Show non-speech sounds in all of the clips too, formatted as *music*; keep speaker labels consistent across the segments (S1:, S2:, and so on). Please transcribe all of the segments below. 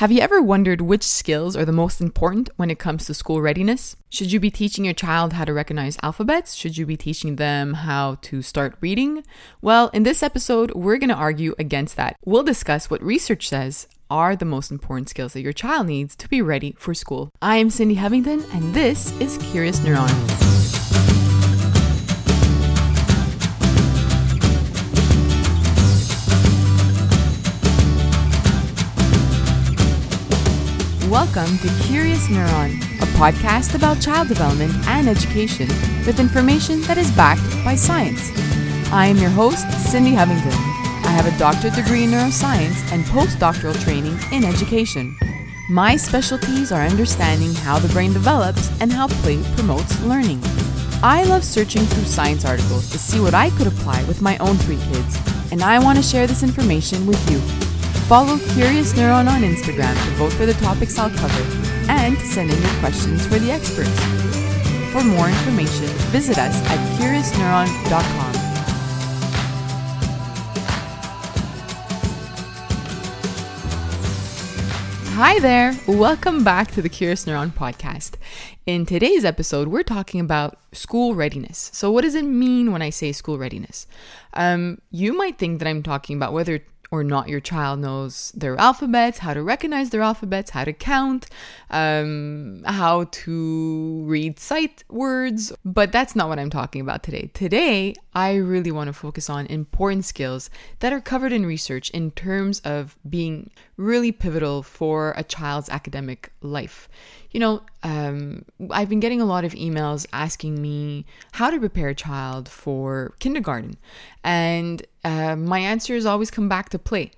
S1: Have you ever wondered which skills are the most important when it comes to school readiness? Should you be teaching your child how to recognize alphabets? Should you be teaching them how to start reading? Well, in this episode, we're going to argue against that. We'll discuss what research says are the most important skills that your child needs to be ready for school. I am Cindy Hovington, and this is Curious Neuron. Welcome to Curious Neuron, a podcast about child development and education with information that is backed by science. I am your host, Cindy Hovington. I have a doctorate degree in neuroscience and postdoctoral training in education. My specialties are understanding how the brain develops and how play promotes learning. I love searching through science articles to see what I could apply with my own three kids, and I want to share this information with you. Follow Curious Neuron on Instagram to vote for the topics I'll cover and send in your questions for the experts. For more information, visit us at curiousneuron.com. Hi there! Welcome back to the Curious Neuron podcast. In today's episode, we're talking about school readiness. So, what does it mean when I say school readiness? Um, you might think that I'm talking about whether or not your child knows their alphabets, how to recognize their alphabets, how to count, um, how to read sight words. But that's not what I'm talking about today. Today, I really want to focus on important skills that are covered in research in terms of being really pivotal for a child's academic life you know, um, I've been getting a lot of emails asking me how to prepare a child for kindergarten. And uh, my answers always come back to play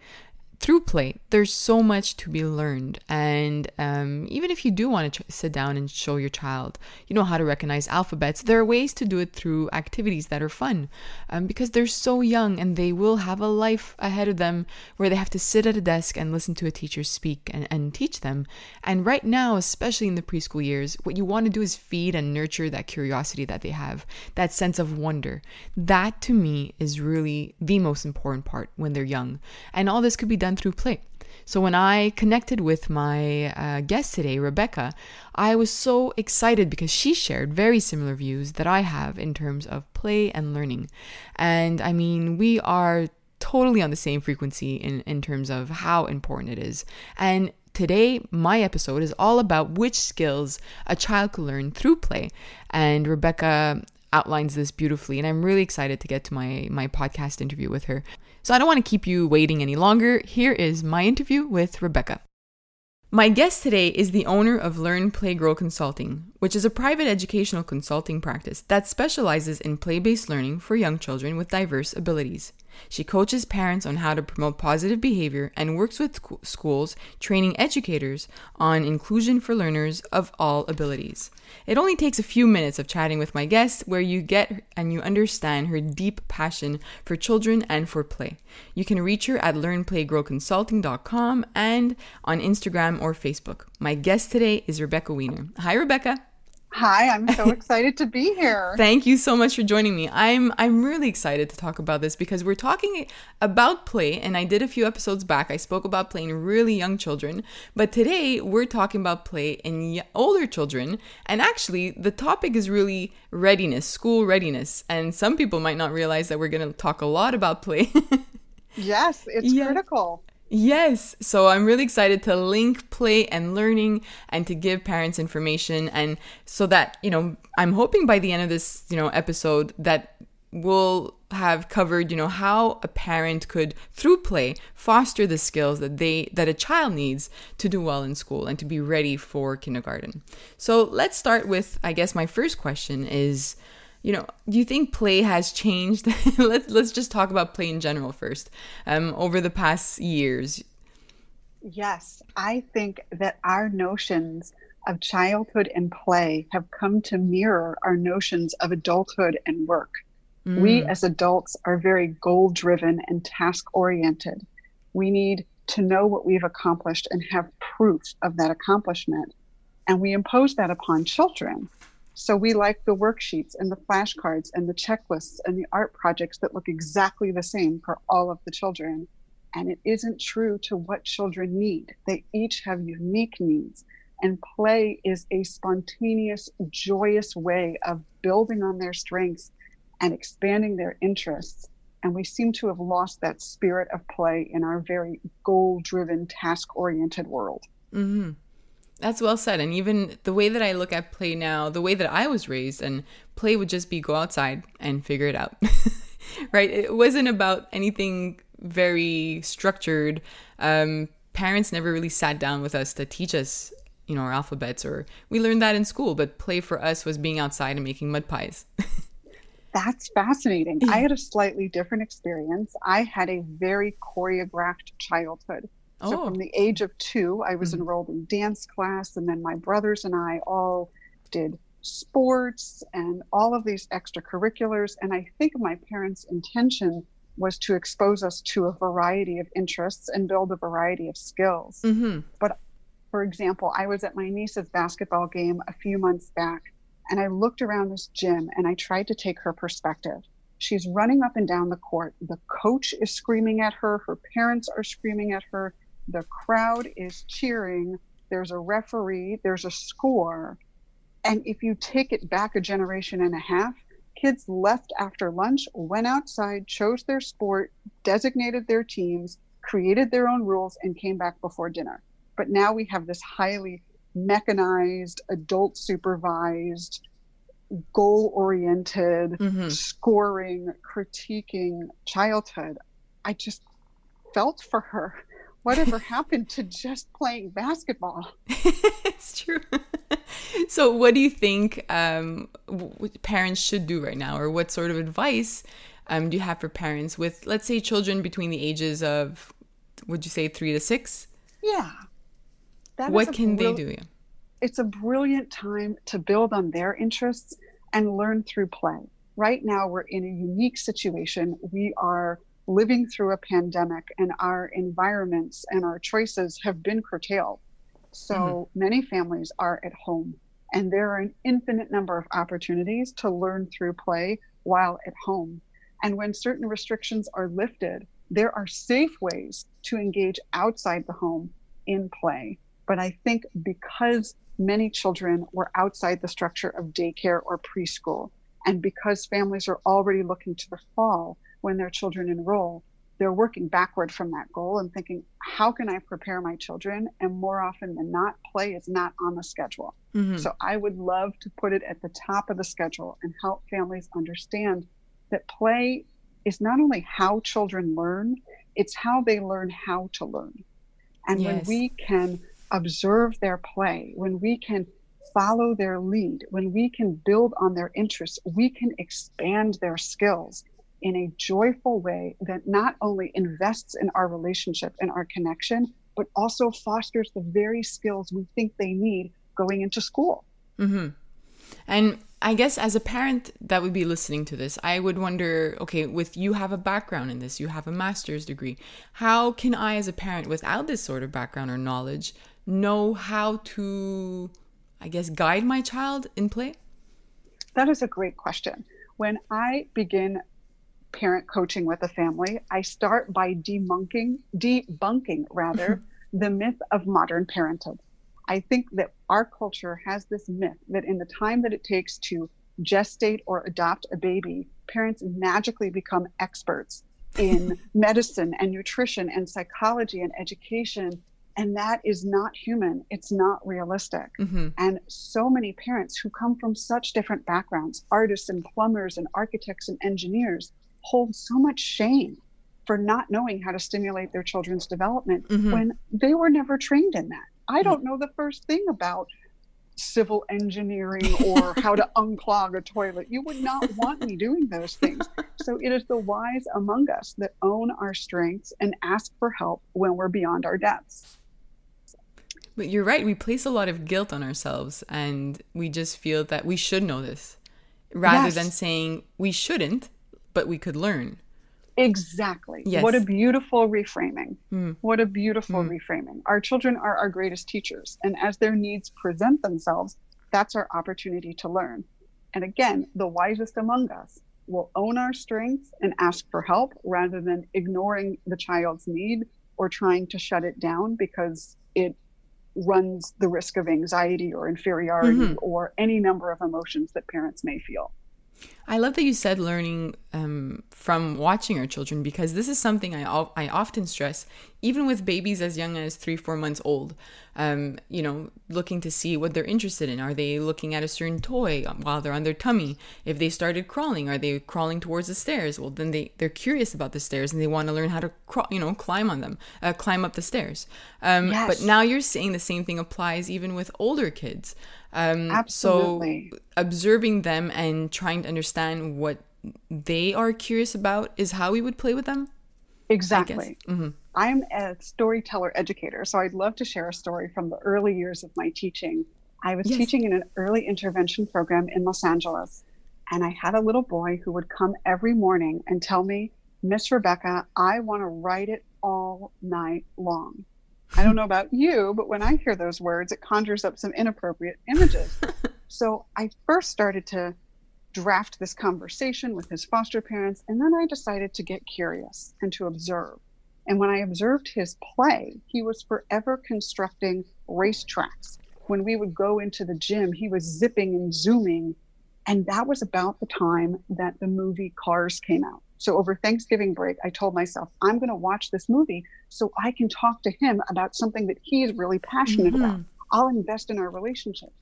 S1: through play, there's so much to be learned. And um, even if you do want to sit down and show your child, you know, how to recognize alphabets, there are ways to do it through activities that are fun um, because they're so young and they will have a life ahead of them where they have to sit at a desk and listen to a teacher speak and, and teach them. And right now, especially in the preschool years, what you want to do is feed and nurture that curiosity that they have, that sense of wonder. That to me is really the most important part when they're young. And all this could be done through play. So when I connected with my uh, guest today, Rebecca, I was so excited because she shared very similar views that I have in terms of play and learning. And I mean, we are totally on the same frequency in, in terms of how important it is. And Today, my episode is all about which skills a child could learn through play. And Rebecca outlines this beautifully, and I'm really excited to get to my, my podcast interview with her. So I don't want to keep you waiting any longer. Here is my interview with Rebecca. My guest today is the owner of Learn Play Grow Consulting, which is a private educational consulting practice that specializes in play based learning for young children with diverse abilities. She coaches parents on how to promote positive behavior and works with schools training educators on inclusion for learners of all abilities. It only takes a few minutes of chatting with my guest where you get and you understand her deep passion for children and for play. You can reach her at learnplaygrowconsulting.com and on Instagram or Facebook. My guest today is Rebecca Weiner. Hi, Rebecca.
S2: Hi, I'm so *laughs* excited to be here.
S1: Thank you so much for joining me. I'm I'm really excited to talk about this because we're talking about play and I did a few episodes back. I spoke about play in really young children, but today we're talking about play in older children and actually the topic is really readiness, school readiness. And some people might not realize that we're going to talk a lot about play. *laughs*
S2: yes, it's yeah. critical.
S1: Yes. So I'm really excited to link play and learning and to give parents information and so that, you know, I'm hoping by the end of this, you know, episode that we'll have covered, you know, how a parent could through play foster the skills that they that a child needs to do well in school and to be ready for kindergarten. So, let's start with I guess my first question is you know, do you think play has changed? *laughs* let's let's just talk about play in general first. Um, over the past years.
S2: Yes, I think that our notions of childhood and play have come to mirror our notions of adulthood and work. Mm. We as adults are very goal driven and task oriented. We need to know what we've accomplished and have proof of that accomplishment. And we impose that upon children. So we like the worksheets and the flashcards and the checklists and the art projects that look exactly the same for all of the children. and it isn't true to what children need. They each have unique needs. And play is a spontaneous, joyous way of building on their strengths and expanding their interests. And we seem to have lost that spirit of play in our very goal driven, task oriented world.
S1: Mm-hmm. That's well said. And even the way that I look at play now, the way that I was raised, and play would just be go outside and figure it out. *laughs* right? It wasn't about anything very structured. Um, parents never really sat down with us to teach us, you know, our alphabets, or we learned that in school. But play for us was being outside and making mud pies. *laughs*
S2: That's fascinating. I had a slightly different experience. I had a very choreographed childhood. So oh. from the age of two, I was mm-hmm. enrolled in dance class, and then my brothers and I all did sports and all of these extracurriculars. And I think my parents' intention was to expose us to a variety of interests and build a variety of skills. Mm-hmm. But for example, I was at my niece's basketball game a few months back, and I looked around this gym and I tried to take her perspective. She's running up and down the court. The coach is screaming at her, her parents are screaming at her, the crowd is cheering. There's a referee, there's a score. And if you take it back a generation and a half, kids left after lunch, went outside, chose their sport, designated their teams, created their own rules, and came back before dinner. But now we have this highly mechanized, adult supervised, goal oriented, mm-hmm. scoring, critiquing childhood. I just felt for her. Whatever *laughs* happened to just playing basketball? *laughs*
S1: it's true. *laughs* so, what do you think um, parents should do right now, or what sort of advice um, do you have for parents with, let's say, children between the ages of, would you say, three to six?
S2: Yeah.
S1: That what can they do?
S2: It's a brilliant time to build on their interests and learn through play. Right now, we're in a unique situation. We are living through a pandemic, and our environments and our choices have been curtailed. So mm-hmm. many families are at home, and there are an infinite number of opportunities to learn through play while at home. And when certain restrictions are lifted, there are safe ways to engage outside the home in play. But I think because many children were outside the structure of daycare or preschool, and because families are already looking to the fall when their children enroll, they're working backward from that goal and thinking, how can I prepare my children? And more often than not, play is not on the schedule. Mm-hmm. So I would love to put it at the top of the schedule and help families understand that play is not only how children learn, it's how they learn how to learn. And yes. when we can observe their play, when we can follow their lead, when we can build on their interests, we can expand their skills in a joyful way that not only invests in our relationship and our connection, but also fosters the very skills we think they need going into school.
S1: Mm-hmm. And I guess as a parent that would be listening to this, I would wonder okay, with you have a background in this, you have a master's degree. How can I, as a parent without this sort of background or knowledge, know how to, I guess, guide my child in play?
S2: That is a great question. When I begin parent coaching with a family, I start by debunking, debunking rather, *laughs* the myth of modern parenthood. I think that our culture has this myth that in the time that it takes to gestate or adopt a baby, parents magically become experts in *laughs* medicine and nutrition and psychology and education. And that is not human. It's not realistic. Mm-hmm. And so many parents who come from such different backgrounds artists and plumbers and architects and engineers hold so much shame for not knowing how to stimulate their children's development mm-hmm. when they were never trained in that. I don't know the first thing about civil engineering or *laughs* how to unclog a toilet. You would not want me doing those things. So it is the wise among us that own our strengths and ask for help when we're beyond our depths.
S1: But you're right. We place a lot of guilt on ourselves and we just feel that we should know this rather yes. than saying we shouldn't but we could learn.
S2: Exactly. Yes. What a beautiful reframing. Mm. What a beautiful mm. reframing. Our children are our greatest teachers. And as their needs present themselves, that's our opportunity to learn. And again, the wisest among us will own our strengths and ask for help rather than ignoring the child's need or trying to shut it down because it runs the risk of anxiety or inferiority mm-hmm. or any number of emotions that parents may feel.
S1: I love that you said learning um, from watching our children because this is something I, I often stress, even with babies as young as three, four months old. Um, you know, looking to see what they're interested in. Are they looking at a certain toy while they're on their tummy? If they started crawling, are they crawling towards the stairs? Well, then they, they're curious about the stairs and they want to learn how to crawl, you know, climb on them, uh, climb up the stairs. Um, yes. But now you're saying the same thing applies even with older kids.
S2: Um, Absolutely.
S1: So observing them and trying to understand what they are curious about is how we would play with them.
S2: Exactly. Mm-hmm. I'm a storyteller educator, so I'd love to share a story from the early years of my teaching. I was yes. teaching in an early intervention program in Los Angeles, and I had a little boy who would come every morning and tell me, Miss Rebecca, I want to write it all night long. I don't know about you, but when I hear those words, it conjures up some inappropriate images. *laughs* so I first started to draft this conversation with his foster parents, and then I decided to get curious and to observe. And when I observed his play, he was forever constructing racetracks. When we would go into the gym, he was zipping and zooming. And that was about the time that the movie Cars came out. So over Thanksgiving break, I told myself, I'm going to watch this movie so I can talk to him about something that he's really passionate mm-hmm. about. I'll invest in our relationship.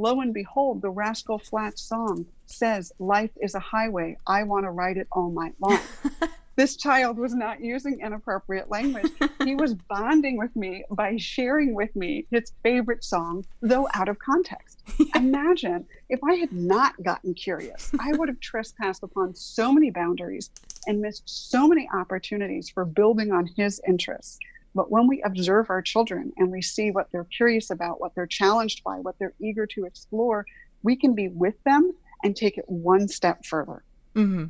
S2: Lo and behold, the Rascal Flatts song says, Life is a highway. I want to ride it all night long. *laughs* this child was not using inappropriate language. he was *laughs* bonding with me by sharing with me his favorite song, though out of context. *laughs* Imagine if I had not gotten curious, I would have trespassed upon so many boundaries and missed so many opportunities for building on his interests. But when we observe our children and we see what they're curious about, what they're challenged by, what they're eager to explore, we can be with them and take it one step further.
S1: Mm-hmm.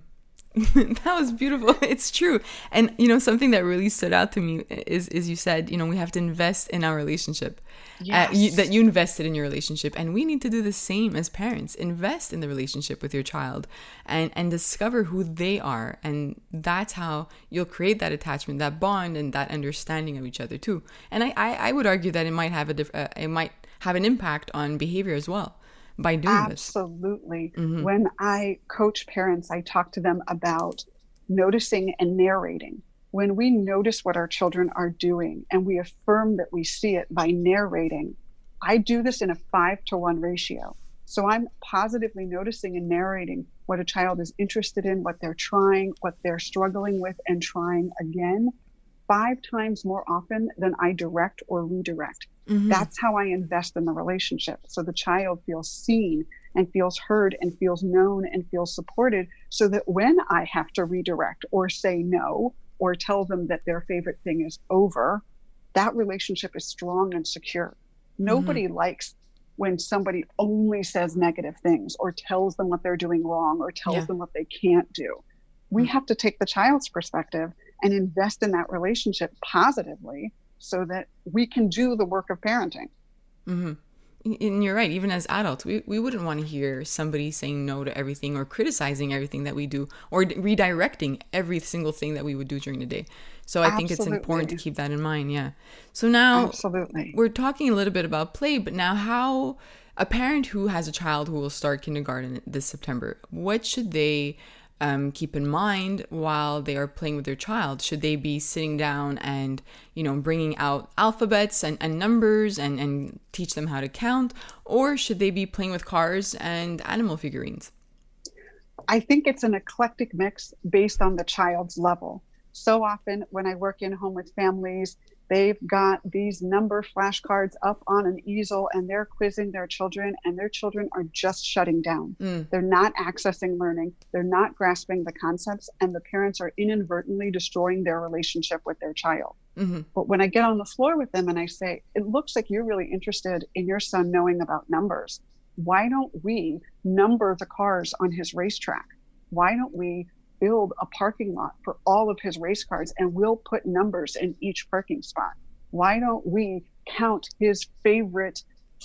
S1: *laughs* that was beautiful. *laughs* It's true. And you know, something that really stood out to me is is you said, you know, we have to invest in our relationship. Yes. Uh, you, that you invested in your relationship and we need to do the same as parents. Invest in the relationship with your child and and discover who they are and that's how you'll create that attachment, that bond and that understanding of each other too. And I I, I would argue that it might have a diff- uh, it might have an impact on behavior as well by doing
S2: Absolutely. this. Absolutely. Mm-hmm. When I coach parents, I talk to them about noticing and narrating. When we notice what our children are doing and we affirm that we see it by narrating, I do this in a five to one ratio. So I'm positively noticing and narrating what a child is interested in, what they're trying, what they're struggling with, and trying again five times more often than I direct or redirect. Mm-hmm. That's how I invest in the relationship. So the child feels seen and feels heard and feels known and feels supported so that when I have to redirect or say no or tell them that their favorite thing is over, that relationship is strong and secure. Nobody mm-hmm. likes when somebody only says negative things or tells them what they're doing wrong or tells yeah. them what they can't do. We mm-hmm. have to take the child's perspective and invest in that relationship positively so that we can do the work of parenting.
S1: Mm-hmm. And you're right, even as adults, we, we wouldn't want to hear somebody saying no to everything or criticizing everything that we do or redirecting every single thing that we would do during the day. So I Absolutely. think it's important to keep that in mind. Yeah. So now
S2: Absolutely.
S1: we're talking a little bit about play, but now how a parent who has a child who will start kindergarten this September, what should they um, keep in mind while they are playing with their child? Should they be sitting down and, you know, bringing out alphabets and, and numbers and, and teach them how to count? Or should they be playing with cars and animal figurines?
S2: I think it's an eclectic mix based on the child's level. So often when I work in home with families, They've got these number flashcards up on an easel and they're quizzing their children, and their children are just shutting down. Mm. They're not accessing learning, they're not grasping the concepts, and the parents are inadvertently destroying their relationship with their child. Mm-hmm. But when I get on the floor with them and I say, It looks like you're really interested in your son knowing about numbers. Why don't we number the cars on his racetrack? Why don't we build a parking lot for all of his race cars and we'll put numbers in each parking spot. Why don't we count his favorite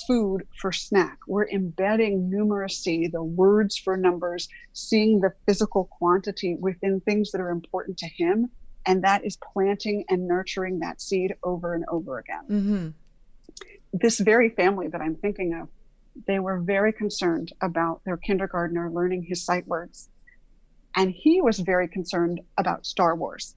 S2: food for snack. We're embedding numeracy, the words for numbers, seeing the physical quantity within things that are important to him. And that is planting and nurturing that seed over and over again. Mm-hmm. This very family that I'm thinking of, they were very concerned about their kindergartner learning his sight words. And he was very concerned about Star Wars.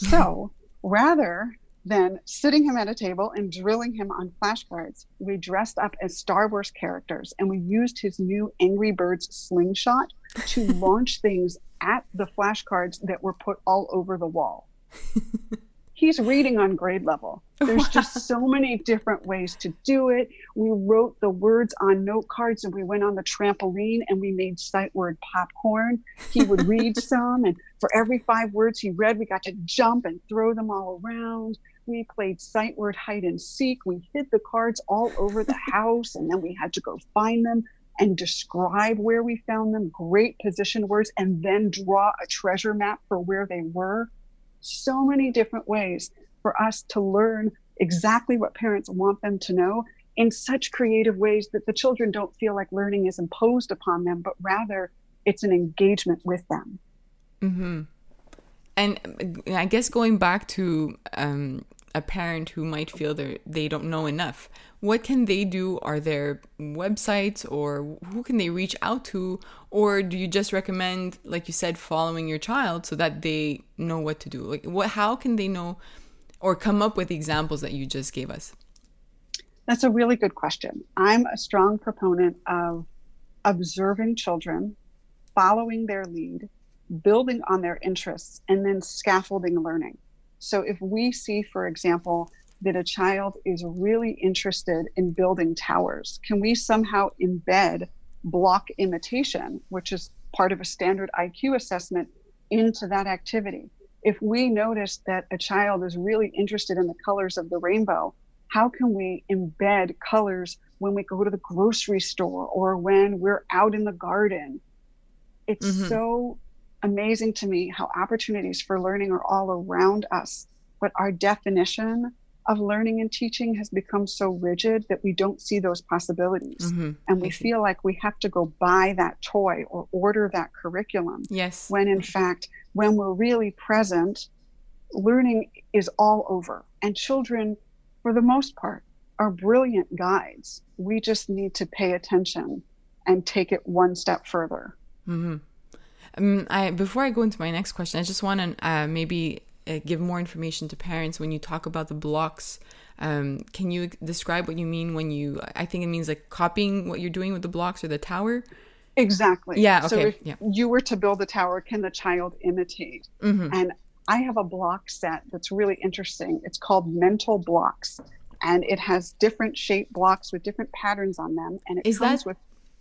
S2: Hmm. So rather than sitting him at a table and drilling him on flashcards, we dressed up as Star Wars characters and we used his new Angry Birds slingshot to *laughs* launch things at the flashcards that were put all over the wall. *laughs* he's reading on grade level. There's wow. just *laughs* so many different ways to do it. We wrote the words on note cards and we went on the trampoline and we made sight word popcorn. He would read *laughs* some, and for every five words he read, we got to jump and throw them all around. We played sight word hide and seek. We hid the cards all over the *laughs* house and then we had to go find them and describe where we found them, great position words, and then draw a treasure map for where they were so many different ways for us to learn exactly what parents want them to know in such creative ways that the children don't feel like learning is imposed upon them, but rather it's an engagement with them.
S1: Mm-hmm. And I guess going back to um, a parent who might feel they they don't know enough. What can they do? Are there websites or who can they reach out to? Or do you just recommend like you said following your child so that they know what to do? Like what how can they know or come up with examples that you just gave us?
S2: That's a really good question. I'm a strong proponent of observing children following their lead building on their interests and then scaffolding learning so if we see, for example, that a child is really interested in building towers, can we somehow embed block imitation, which is part of a standard IQ assessment, into that activity? If we notice that a child is really interested in the colors of the rainbow, how can we embed colors when we go to the grocery store or when we're out in the garden? It's mm-hmm. so amazing to me how opportunities for learning are all around us, but our definition of learning and teaching has become so rigid that we don't see those possibilities. Mm-hmm. And we feel like we have to go buy that toy or order that curriculum.
S1: Yes.
S2: When in fact, when we're really present, learning is all over. And children, for the most part, are brilliant guides. We just need to pay attention and take it one step further.
S1: Mm-hmm. Um, I before I go into my next question, I just want to uh, maybe uh, give more information to parents when you talk about the blocks. Um, can you describe what you mean when you? I think it means like copying what you're doing with the blocks or the tower.
S2: Exactly.
S1: Yeah. Okay.
S2: So if
S1: yeah.
S2: you were to build a tower, can the child imitate? Mm-hmm. And I have a block set that's really interesting. It's called Mental Blox, and it has different shape blocks with different patterns on them, and it
S1: Is
S2: comes
S1: that-
S2: with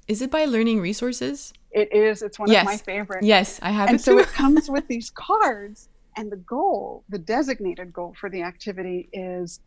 S1: is it by Learning Resources?
S2: It is. It's one
S1: yes.
S2: of my favorites.
S1: Yes, I have
S2: and
S1: it
S2: so it *laughs* comes with these cards, and the goal, the designated goal for the activity is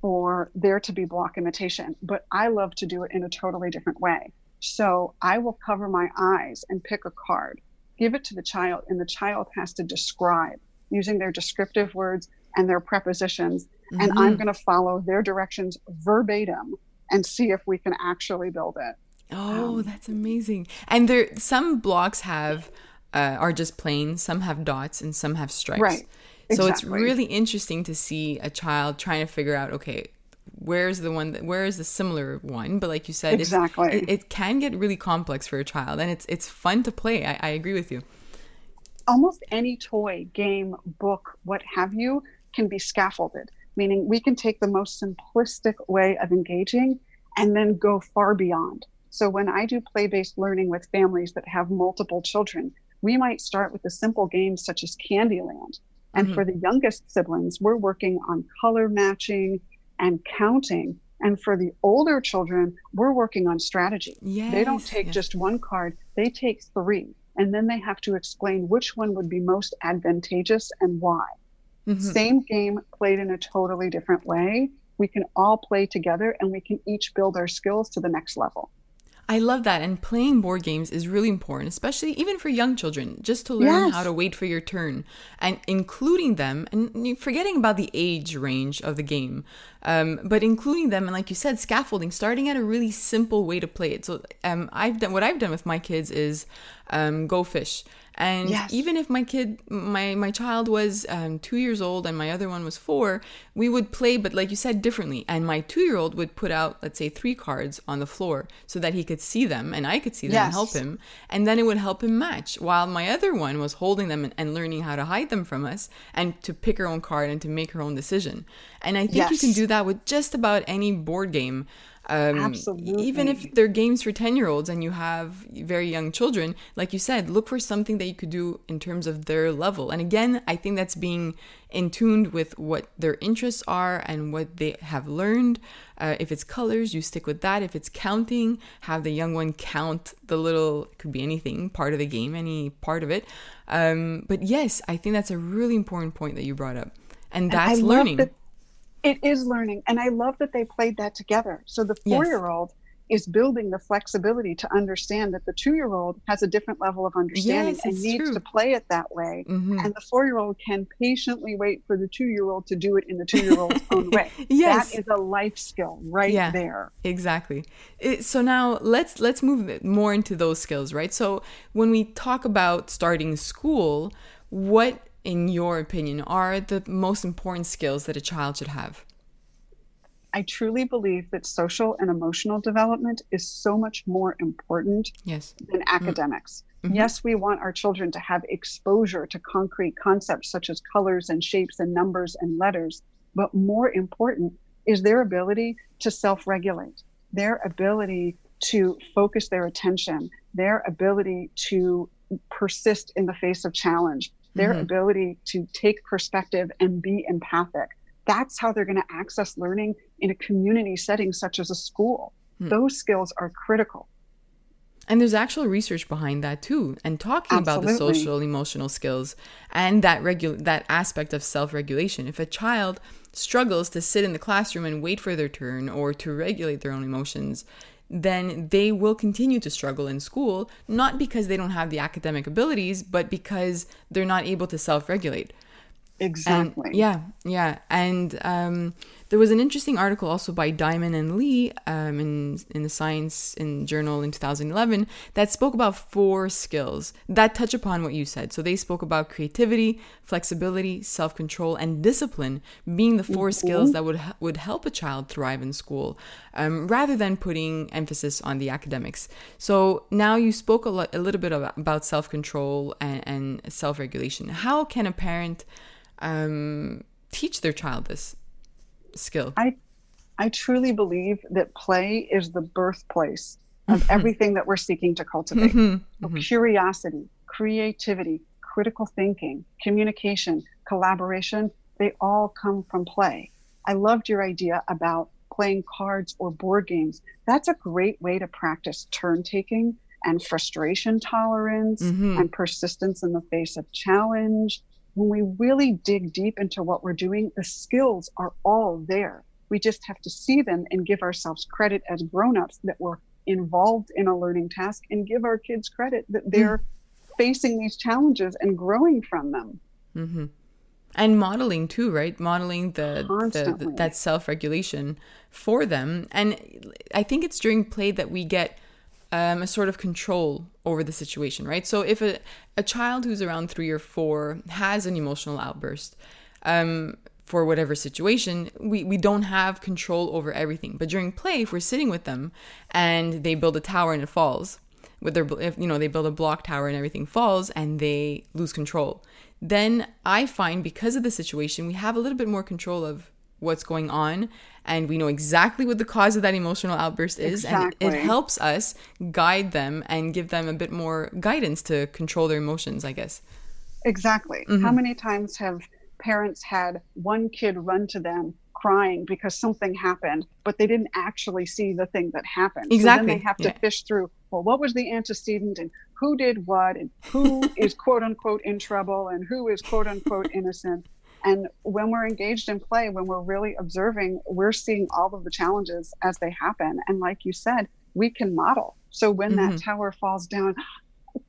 S2: for there to be block imitation. But I love to do it in a totally different way. So I will cover my eyes and pick a card, give it to the child, and the child has to describe using their descriptive words and their prepositions. Mm-hmm. And I'm going to follow their directions verbatim and see if we can actually build it.
S1: Oh, um, that's amazing. And there some blocks have uh, are just plain, some have dots and some have stripes.
S2: Right.
S1: So it's really interesting to see a child trying to figure out okay, where's the one that where is the similar one but like you said
S2: exactly
S1: it, it, can get really complex for a child and it's it's fun to play I, I agree with you
S2: almost any toy game book what have you can be scaffolded meaning we can take the most simplistic way of engaging and then go far beyond so when I do play based learning with families that have multiple children, we might start with a simple game such as Candyland. And mm-hmm. for the youngest siblings, we're working on color matching and counting. And for the older children, we're working on strategy.
S1: Yes,
S2: they don't take yes. just one card, they take three. And then they have to explain which one would be most advantageous and why. Mm-hmm. Same game played in a totally different way. We can all play together and we can each build our skills to the next level.
S1: I love that. And playing board games is really important, especially even for young children, just to learn
S2: Yes.
S1: how to wait for your turn and including them and forgetting about the age range of the game, um, but including them. And like you said, scaffolding, starting at a really simple way to play it. So um, I've done what I've done with my kids is um, go fish. And
S2: Yes.
S1: even if my kid, my my child was um, two years old and my other one was four, we would play, but like you said, differently. And my two year old would put out, let's say, three cards on the floor so that he could see them and I could see them and help him. And then it would help him match. While my other one was holding them and, and learning how to hide them from us and to pick her own card and to make her own decision. And I think you can do that with just about any board game. Um,
S2: Absolutely.
S1: Even if they're games for 10 year olds and you have very young children, like you said, look for something that you could do in terms of their level. And again, I think that's being in tuned with what their interests are and what they have learned. Uh, if it's colors, you stick with that. If it's counting, have the young one count the little, it could be anything, part of the game, any part of it. Um, but yes, I think that's a really important point that you brought up. And
S2: And
S1: that's
S2: love
S1: learning.
S2: that it is learning. And I love that they played that together. So the four year old is building the flexibility to understand that the two year old has a different level of understanding
S1: Yes,
S2: and needs
S1: true.
S2: to play it that way.
S1: Mhm.
S2: And the four year old can patiently wait for the two year old to do it in the two year old's *laughs* own way.
S1: Yes.
S2: That is a life skill right
S1: Yeah.
S2: there.
S1: Exactly. It, so now let's let's move more into those skills, right? So when we talk about starting school, what in your opinion are the most important skills that a child should have?
S2: I truly believe that social and emotional development is so much more important
S1: Yes.
S2: than academics.
S1: Mhm.
S2: Yes, we want our children to have exposure to concrete concepts such as colors and shapes and numbers and letters, but more important is their ability to self regulate, their ability to focus their attention, their ability to persist in the face of challenge, their
S1: Mhm.
S2: ability to take perspective and be empathic. That's how they're going to access learning in a community setting such as a school.
S1: Hmm.
S2: Those skills are critical.
S1: And there's actual research behind that too, and talking about the social emotional skills and that regu- that aspect of self-regulation. If a child struggles to sit in the classroom and wait for their turn or to regulate their own emotions, then they will continue to struggle in school, not because they don't have the academic abilities, but because they're not able to self-regulate. And-
S2: Exactly.
S1: yeah, yeah. And um, there was an interesting article also by Diamond and Lee um, in in the Science in Journal in 2011 that spoke about four skills that touch upon what you said. So they spoke about creativity, flexibility, self control, and discipline being the 4 skills that would would help a child thrive in school, um, rather than putting emphasis on the academics. So now you spoke a, lo- a little bit about, about self control and, and self regulation. How can a parent um, teach their child this skill.
S2: I I truly believe that play is the birthplace of everything that we're seeking to cultivate.
S1: Mhm,
S2: So
S1: mhm.
S2: Curiosity, creativity, critical thinking, communication, collaboration, they all come from play. I loved your idea about playing cards or board games. That's a great way to practice turn taking and frustration tolerance and persistence in the face of challenge. When we really dig deep into what we're doing, the skills are all there. We just have to see them and give ourselves credit as grown-ups that we're involved in a learning task and give our kids credit that they're facing these challenges and growing from them.
S1: hmm And modeling too, right? Modeling the, the, the that self regulation for them, and I think it's during play that we get um, a sort of control over the situation, right? So if a a child who's around three or four has an emotional outburst. Um, for whatever situation, we, we don't have control over everything. But during play, if we're sitting with them and they build a tower and it falls, with their if you know they build a block tower and everything falls and they lose control then i find because of the situation we have a little bit more control of what's going on and we know exactly what the cause of that emotional outburst is and it helps us guide them and give them a bit more guidance to control their emotions i guess
S2: Exactly.
S1: Mhm.
S2: How many times have parents had one kid run to them crying because something happened, but they didn't actually see the thing that happened? So
S1: Exactly.
S2: then they have to
S1: Yeah.
S2: fish through, well, what was the antecedent and who did what and who *laughs* is quote unquote in trouble and who is quote unquote innocent. And when we're engaged in play, when we're really observing, we're seeing all of the challenges as they happen. And like you said, we can model. So when mm-hmm. that tower falls down,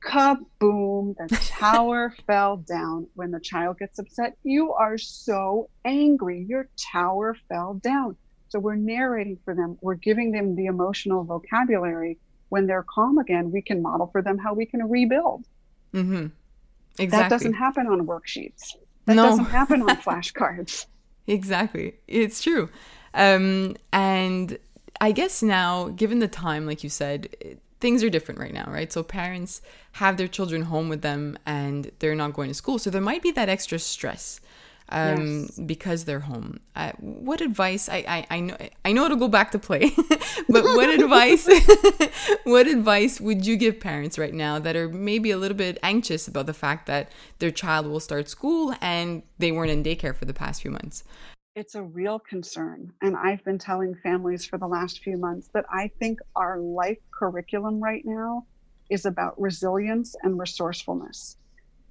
S2: kaboom, the *laughs* tower fell down. When the child gets upset, you are so angry. Your tower fell down. So we're narrating for them, we're giving them the emotional vocabulary. When they're calm again, we can model for them how we can rebuild.
S1: Mm-hmm. Exactly.
S2: That doesn't happen on worksheets. That no. doesn't happen on *laughs* flashcards.
S1: exactly. It's true. Um, and I guess now, given the time, like you said, things are different right now, right? So parents have their children home with them and they're not going to school. So there might be that extra stress um, yes. because they're home. Uh, what advice? I, I, I know I know it'll go back to play, *laughs* but what *laughs* advice? *laughs* what advice would you give parents right now that are maybe a little bit anxious about the fact that their child will start school and they weren't in daycare for the past few months?
S2: It's a real concern. And I've been telling families for the last few months that I think our life curriculum right now is about resilience and resourcefulness.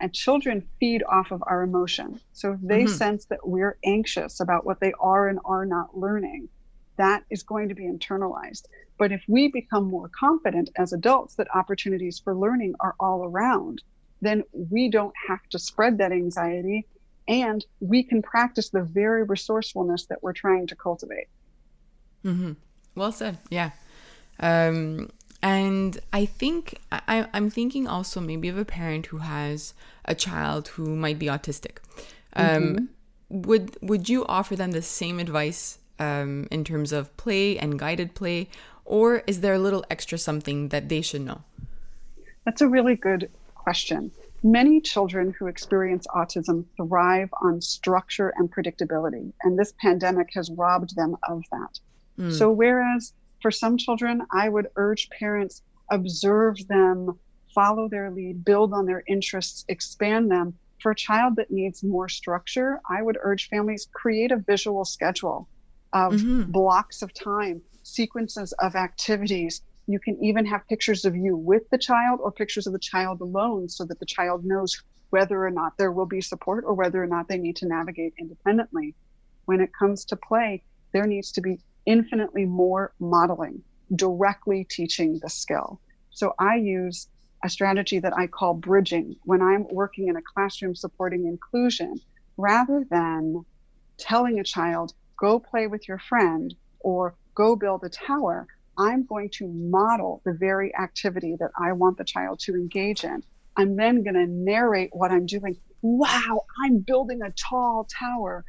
S2: And children feed off of our emotion. So if they mm-hmm. sense that we're anxious about what they are and are not learning, that is going to be internalized. But if we become more confident as adults that opportunities for learning are all around, then we don't have to spread that anxiety and we can practice the very resourcefulness that we're trying to cultivate.
S1: Mm-hmm. Well said. Yeah. Um, and I think I, I'm thinking also maybe of a parent who has a child who might be autistic. Um, mm-hmm. Would would you offer them the same advice um, in terms of play and guided play, or is there a little extra something that they should know?
S2: That's a really good question. Many children who experience autism thrive on structure and predictability, and this pandemic has robbed them of that. Mm. So, whereas for some children, I would urge parents observe them, follow their lead, build on their interests, expand them. For a child that needs more structure, I would urge families create a visual schedule of mm-hmm. blocks of time, sequences of activities, you can even have pictures of you with the child or pictures of the child alone so that the child knows whether or not there will be support or whether or not they need to navigate independently. When it comes to play, there needs to be infinitely more modeling, directly teaching the skill. So I use a strategy that I call bridging when I'm working in a classroom supporting inclusion, rather than telling a child, go play with your friend or go build a tower. I'm going to model the very activity that I want the child to engage in. I'm then going to narrate what I'm doing. Wow, I'm building a tall tower.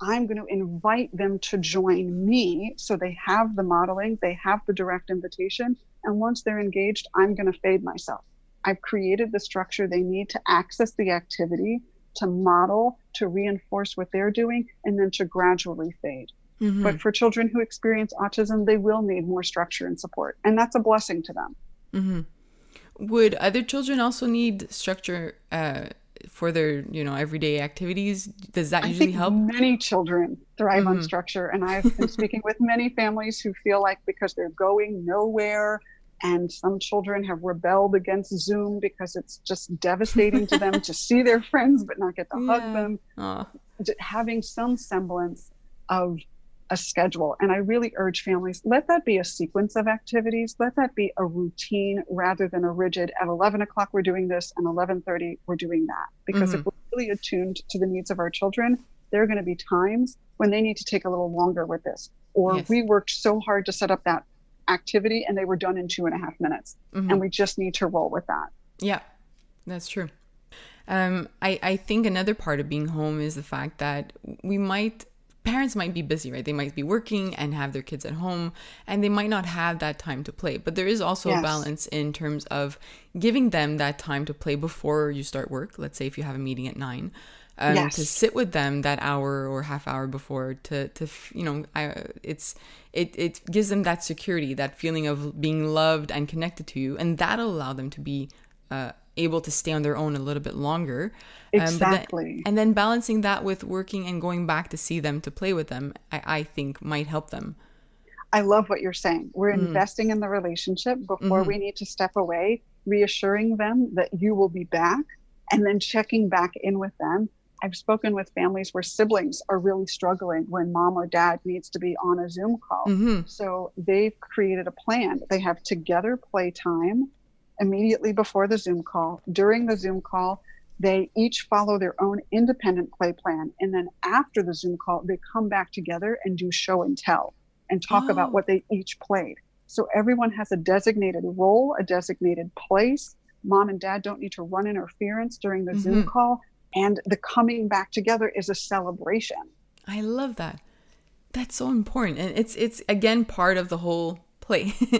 S2: I'm going to invite them to join me so they have the modeling, they have the direct invitation. And once they're engaged, I'm going to fade myself. I've created the structure they need to access the activity, to model, to reinforce what they're doing, and then to gradually fade. Mm-hmm. But for children who experience autism, they will need more structure and support. And that's a blessing to them.
S1: Mm-hmm. Would other children also need structure uh, for their, you know, everyday activities? Does that usually help?
S2: Many children thrive mm-hmm. on structure. And I've *laughs* been speaking with many families who feel like because they're going nowhere, and some children have rebelled against Zoom because it's just devastating to them to see their friends but not get to *laughs* yeah. hug them. Aww. Having some semblance of a schedule. And I really urge families, let that be a sequence of activities. Let that be a routine rather than a rigid at 11 o'clock, we're doing this and 1130, we're doing that. Because mm-hmm. if we're really attuned to the needs of our children, there are going to be times when they need to take a little longer with this. Or yes. we worked so hard to set up that activity and they were done in two and a half minutes. Mm-hmm. And we just need to roll with that.
S1: Yeah, that's true. Um, I, I think another part of being home is the fact that we might parents might be busy, right? They might be working and have their kids at home and they might not have that time to play. But there is also yes. a balance in terms of giving them that time to play before you start work. Let's say if you have a meeting at nine. Um, yes. to sit with them that hour or half hour before to to you know I, it's it it gives them that security that feeling of being loved and connected to you and that'll allow them to be uh, able to stay on their own a little bit longer.
S2: Exactly.
S1: Um, then, and then balancing that with working and going back to see them to play with them, I, I think might help them.
S2: I love what you're saying. We're mm. investing in the relationship before mm-hmm. we need to step away, reassuring them that you will be back, and then checking back in with them I've spoken with families where siblings are really struggling when mom or dad needs to be on a Zoom call. Mm-hmm. So they've created a plan. They have together play time immediately before the Zoom call. During the Zoom call, they each follow their own independent play plan. And then after the Zoom call, they come back together and do show and tell and talk oh. about what they each played. So everyone has a designated role, a designated place. Mom and dad don't need to run interference during the mm-hmm. Zoom call. And the coming back together is a celebration.
S1: I love that. That's so important. And it's it's again part of the whole play. *laughs*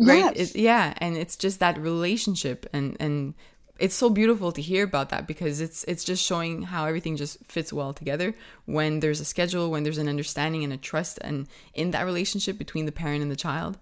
S1: right? Yes. It, yeah. And it's just that relationship and and it's so beautiful to hear about that because it's it's just showing how everything just fits well together when there's a schedule when there's an understanding and a trust and in that relationship between the parent and the child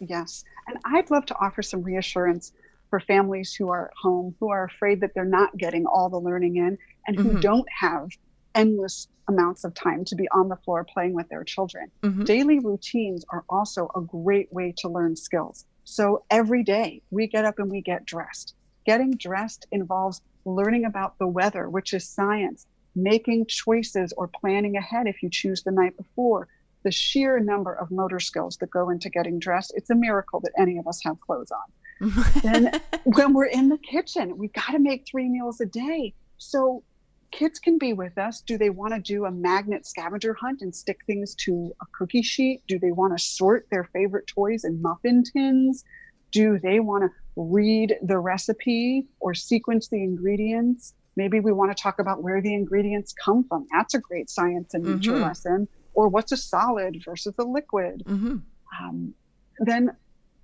S2: yes and i'd love to offer some reassurance for families who are at home who are afraid that they're not getting all the learning in and who mm-hmm. don't have endless amounts of time to be on the floor playing with their children mm-hmm. daily routines are also a great way to learn skills so every day we get up and we get dressed Getting dressed involves learning about the weather, which is science, making choices or planning ahead if you choose the night before. The sheer number of motor skills that go into getting dressed, it's a miracle that any of us have clothes on. *laughs* then when we're in the kitchen, we've got to make three meals a day. So kids can be with us. Do they want to do a magnet scavenger hunt and stick things to a cookie sheet? Do they want to sort their favorite toys in muffin tins? Do they want to read the recipe or sequence the ingredients? Maybe we want to talk about where the ingredients come from. That's a great science and nature mm-hmm. lesson. Or what's a solid versus a liquid. Mm-hmm. Um, then,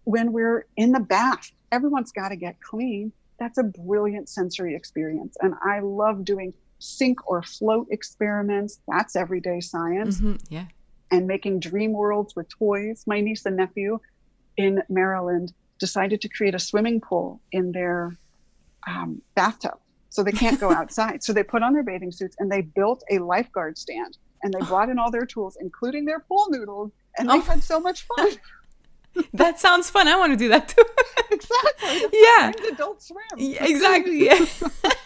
S2: when we're in the bath, everyone's got to get clean. That's a brilliant sensory experience. And I love doing sink or float experiments. That's everyday science.
S1: Mm-hmm. Yeah.
S2: And making dream worlds with toys. My niece and nephew in Maryland decided to create a swimming pool in their um, bathtub. So they can't go *laughs* outside. So they put on their bathing suits and they built a lifeguard stand and they brought in all their tools, including their pool noodles, and they oh. had so much fun. *laughs* *laughs*
S1: that sounds fun. I want to do that too. *laughs*
S2: exactly.
S1: Yeah.
S2: Adult swim.
S1: Yeah, exactly. Yeah.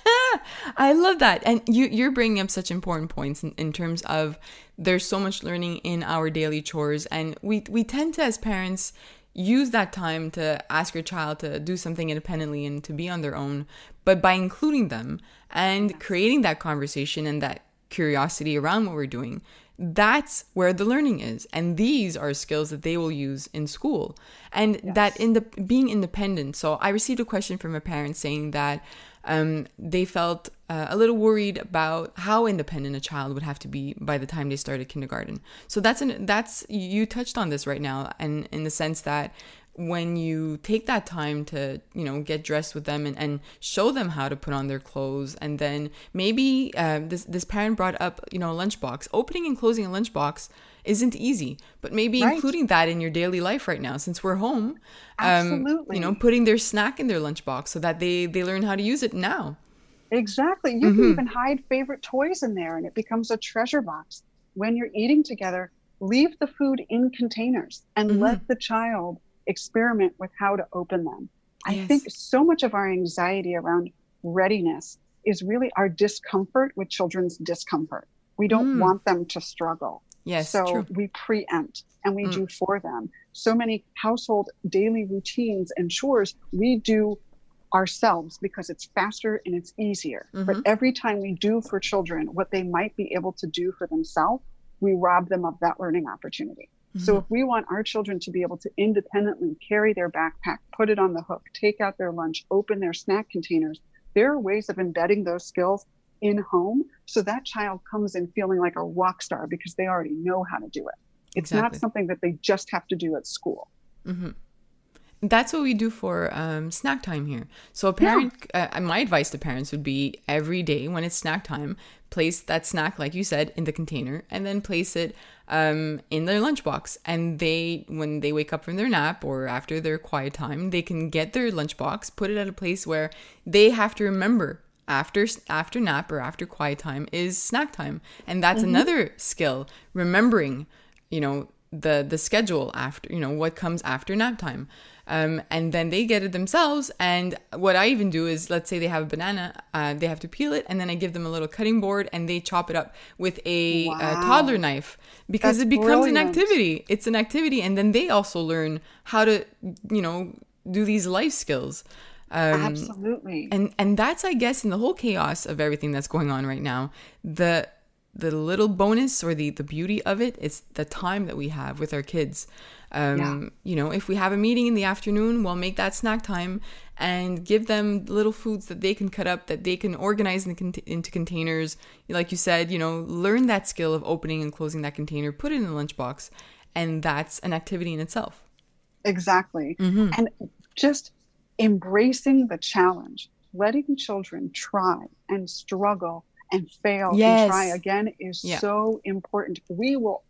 S1: *laughs* I love that. And you you're bringing up such important points in, in terms of there's so much learning in our daily chores and we we tend to as parents use that time to ask your child to do something independently and to be on their own but by including them and creating that conversation and that curiosity around what we're doing that's where the learning is and these are skills that they will use in school and yes. that in the being independent so i received a question from a parent saying that um, they felt uh, a little worried about how independent a child would have to be by the time they started kindergarten. So that's an that's you touched on this right now, and in the sense that when you take that time to you know get dressed with them and, and show them how to put on their clothes and then maybe uh, this this parent brought up you know a lunchbox opening and closing a lunchbox isn't easy but maybe right. including that in your daily life right now since we're home
S2: um, Absolutely.
S1: you know putting their snack in their lunchbox so that they they learn how to use it now
S2: exactly you mm-hmm. can even hide favorite toys in there and it becomes a treasure box when you're eating together leave the food in containers and mm-hmm. let the child experiment with how to open them. Yes. I think so much of our anxiety around readiness is really our discomfort with children's discomfort. We don't mm. want them to struggle.
S1: Yes.
S2: So
S1: true.
S2: we preempt and we mm. do for them. So many household daily routines and chores we do ourselves because it's faster and it's easier. Mm-hmm. But every time we do for children what they might be able to do for themselves, we rob them of that learning opportunity. So mm-hmm. if we want our children to be able to independently carry their backpack, put it on the hook, take out their lunch, open their snack containers, there are ways of embedding those skills in home so that child comes in feeling like a rock star because they already know how to do it. It's exactly. not something that they just have to do at school.
S1: Mm-hmm that's what we do for um, snack time here. So a parent, yeah. uh, my advice to parents would be every day when it's snack time, place that snack, like you said, in the container, and then place it um, in their lunchbox. And they, when they wake up from their nap or after their quiet time, they can get their lunchbox, put it at a place where they have to remember after after nap or after quiet time is snack time, and that's mm-hmm. another skill. Remembering, you know the the schedule after you know what comes after nap time um, and then they get it themselves. And what i even do is let's say they have a banana uh, they have to peel it and then i give them a little cutting board and they chop it up with a,
S2: Wow.
S1: a toddler knife. Because
S2: That's
S1: it becomes an activity. It's an activity. And then they also learn how to you know do these life skills. Um,
S2: Absolutely.
S1: and and that's i guess in the whole chaos of everything that's going on right now the the little bonus or the the beauty of it is the time that we have with our kids um
S2: Yeah.
S1: you know if we have a meeting in the afternoon we'll make that snack time and give them little foods that they can cut up that they can organize in, cont- into containers like you said you know learn that skill of opening and closing that container put it in the lunchbox and that's an activity in itself
S2: Exactly.
S1: Mm-hmm.
S2: And just embracing the challenge, letting children try and struggle and fail
S1: Yes.
S2: and try again is
S1: Yeah.
S2: so important. We will,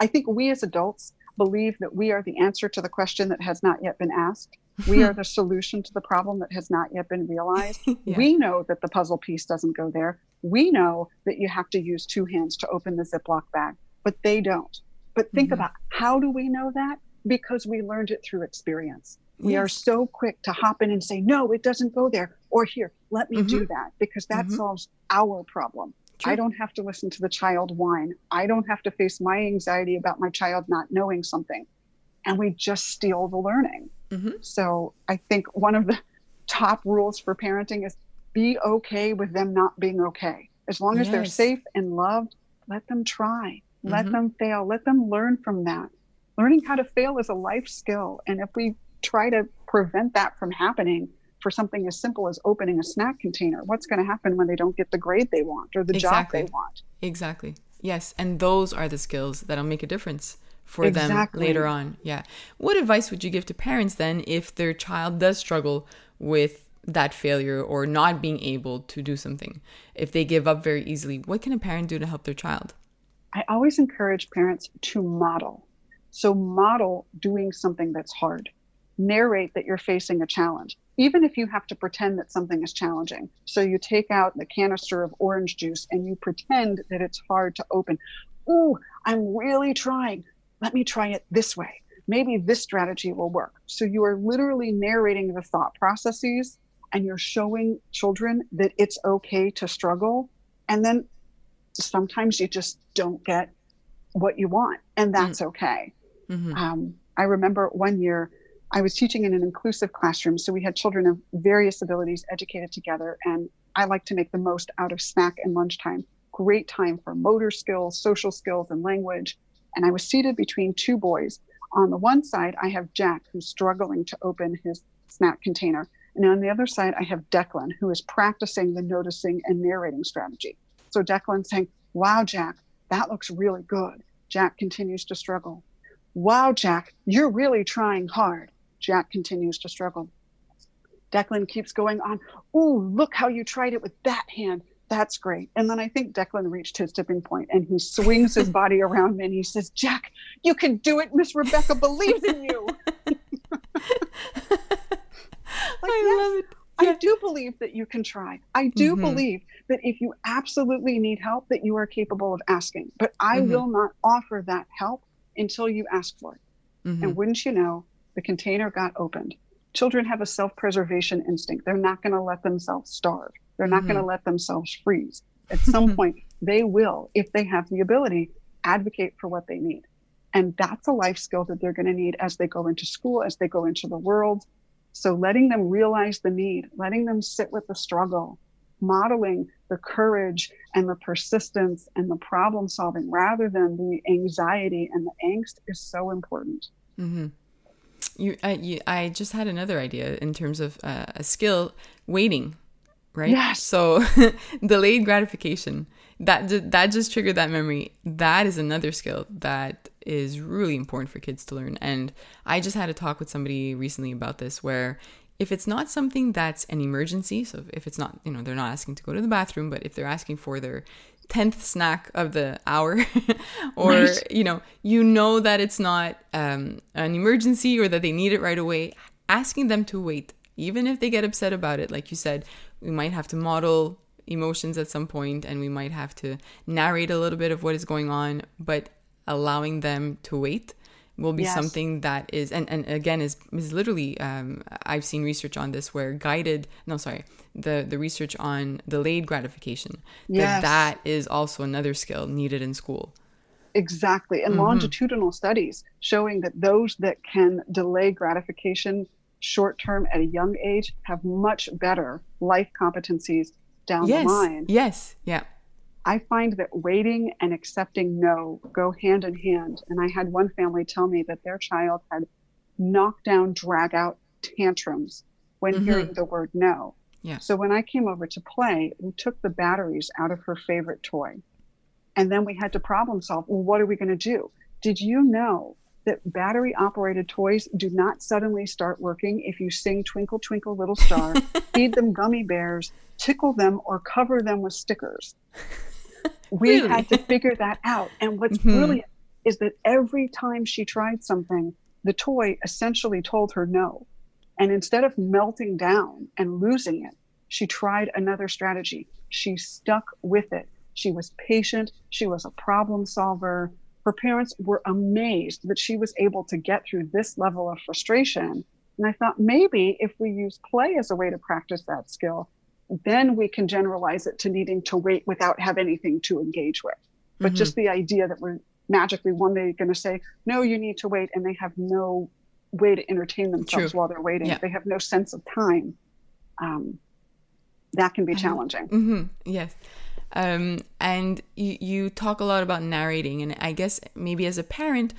S2: I think we as adults believe that we are the answer to the question that has not yet been asked. We *laughs* are the solution to the problem that has not yet been realized. *laughs*
S1: Yeah.
S2: We know that the puzzle piece doesn't go there. We know that you have to use two hands to open the Ziploc bag, but they don't. But think
S1: Mhm.
S2: about how do we know that? Because we learned it through experience. We are so quick to hop in and say, no, it doesn't go there. Or here, let me do that because that
S1: Mhm.
S2: solves our problem.
S1: True.
S2: I don't have to listen to the child whine. I don't have to face my anxiety about my child not knowing something. And we just steal the learning.
S1: Mhm.
S2: So I think one of the *laughs* top rules for parenting is be okay with them not being okay. As long as they're safe and loved, let them try, let
S1: Mhm.
S2: them fail, let them learn from that. Learning how to fail is a life skill. And if we try to prevent that from happening for something as simple as opening a snack container, what's going to happen when they don't get the grade they want or the
S1: Exactly.
S2: job they want?
S1: Exactly. Yes, and those are the skills that'll make a difference for
S2: Exactly.
S1: them later on. Yeah. What advice would you give to parents then if their child does struggle with that failure or not being able to do something? If they give up very easily, what can a parent do to help their child?
S2: I always encourage parents to model. So, model doing something that's hard. Narrate that you're facing a challenge, even if you have to pretend that something is challenging. So, you take out the canister of orange juice and you pretend that it's hard to open. Ooh, I'm really trying. Let me try it this way. Maybe this strategy will work. So, you are literally narrating the thought processes and you're showing children that it's okay to struggle. And then sometimes you just don't get what you want, and that's okay.
S1: Mhm.
S2: Um, I remember one year I was teaching in an inclusive classroom, so we had children of various abilities educated together, and I like to make the most out of snack and lunchtime. Great time for motor skills, social skills, and language. And I was seated between two boys. On the one side, I have Jack, who's struggling to open his snack container. And on the other side, I have Declan, who is practicing the noticing and narrating strategy. So Declan's saying, Wow, Jack, that looks really good. Jack continues to struggle. Wow, Jack, you're really trying hard. Jack continues to struggle. Declan keeps going on. Ooh, look how you tried it with that hand. That's great. And then I think Declan reached his tipping point and he swings his body *laughs* around me and he says, Jack, you can do it. Miss Rebecca believes in you. *laughs* *laughs* Like,
S1: I
S2: yes,
S1: love it.
S2: I do believe that you can try. I do
S1: Mhm.
S2: believe that if you absolutely need help, that you are capable of asking. But I
S1: Mhm.
S2: will not offer that help until you ask for it.
S1: Mhm.
S2: And wouldn't you know, the container got opened. Children have a self preservation instinct. They're not going to let themselves starve, they're not going to let themselves freeze. *laughs* At some point, they will, if they have the ability, advocate for what they need. And that's a life skill that they're going to need as they go into school, as they go into the world. So letting them realize the need, letting them sit with the struggle, modeling the courage and the persistence and the problem solving rather than the anxiety and the angst is so important.
S1: Mm-hmm. You, I, you, I just had another idea in terms of uh, a skill, waiting, right?
S2: Yes.
S1: So *laughs* delayed gratification. That that just triggered that memory. That is another skill that is really important for kids to learn. And I just had a talk with somebody recently about this, where if it's not something that's an emergency, so if it's not, you know, they're not asking to go to the bathroom, but if they're asking for their 10th snack of the hour *laughs* or
S2: Right.
S1: you know you know that it's not um, an emergency or that they need it right away asking them to wait even if they get upset about it like you said we might have to model emotions at some point and we might have to narrate a little bit of what is going on but allowing them to wait will be
S2: Yes.
S1: something that is and, and again is is literally um, I've seen research on this where guided no sorry the the research on delayed gratification
S2: Yes.
S1: that that is also another skill needed in school
S2: Exactly. And
S1: Mhm.
S2: longitudinal studies showing that those that can delay gratification short term at a young age have much better life competencies down
S1: yes
S2: the line.
S1: yes yeah
S2: I find that waiting and accepting no go hand in hand. And I had one family tell me that their child had knockdown, drag out tantrums when
S1: Mhm.
S2: hearing the word no.
S1: Yeah.
S2: So when I came over to play, we took the batteries out of her favorite toy. And then we had to problem solve well, what are we going to do? Did you know that battery operated toys do not suddenly start working if you sing Twinkle, Twinkle, Little Star, *laughs* feed them gummy bears, tickle them, or cover them with stickers? We had to figure that out. And what's
S1: Mhm.
S2: brilliant is that every time she tried something, the toy essentially told her no. And instead of melting down and losing it, she tried another strategy. She stuck with it. She was patient. She was a problem solver. Her parents were amazed that she was able to get through this level of frustration. And I thought maybe if we use play as a way to practice that skill, then we can generalize it to needing to wait without have anything to engage with. But
S1: Mhm.
S2: just the idea that we're magically one day going to say, no, you need to wait, and they have no way to entertain themselves
S1: True.
S2: while they're waiting.
S1: Yeah.
S2: They have no sense of time. Um, that can be
S1: Uh-huh.
S2: challenging.
S1: hmm Yes. Um, and you, you talk a lot about narrating, and I guess maybe as a parent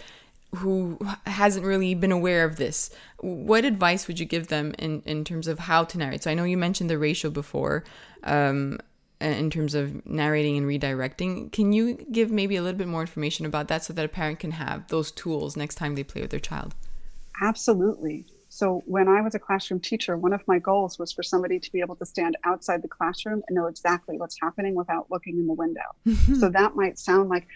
S1: who hasn't really been aware of this, what advice would you give them in, in terms of how to narrate? So I know you mentioned the ratio before, um, in terms of narrating and redirecting. Can you give maybe a little bit more information about that so that a parent can have those tools next time they play with their child?
S2: Absolutely. So when I was a classroom teacher, one of my goals was for somebody to be able to stand outside the classroom and know exactly what's happening without looking in the window. *laughs* so that might sound like,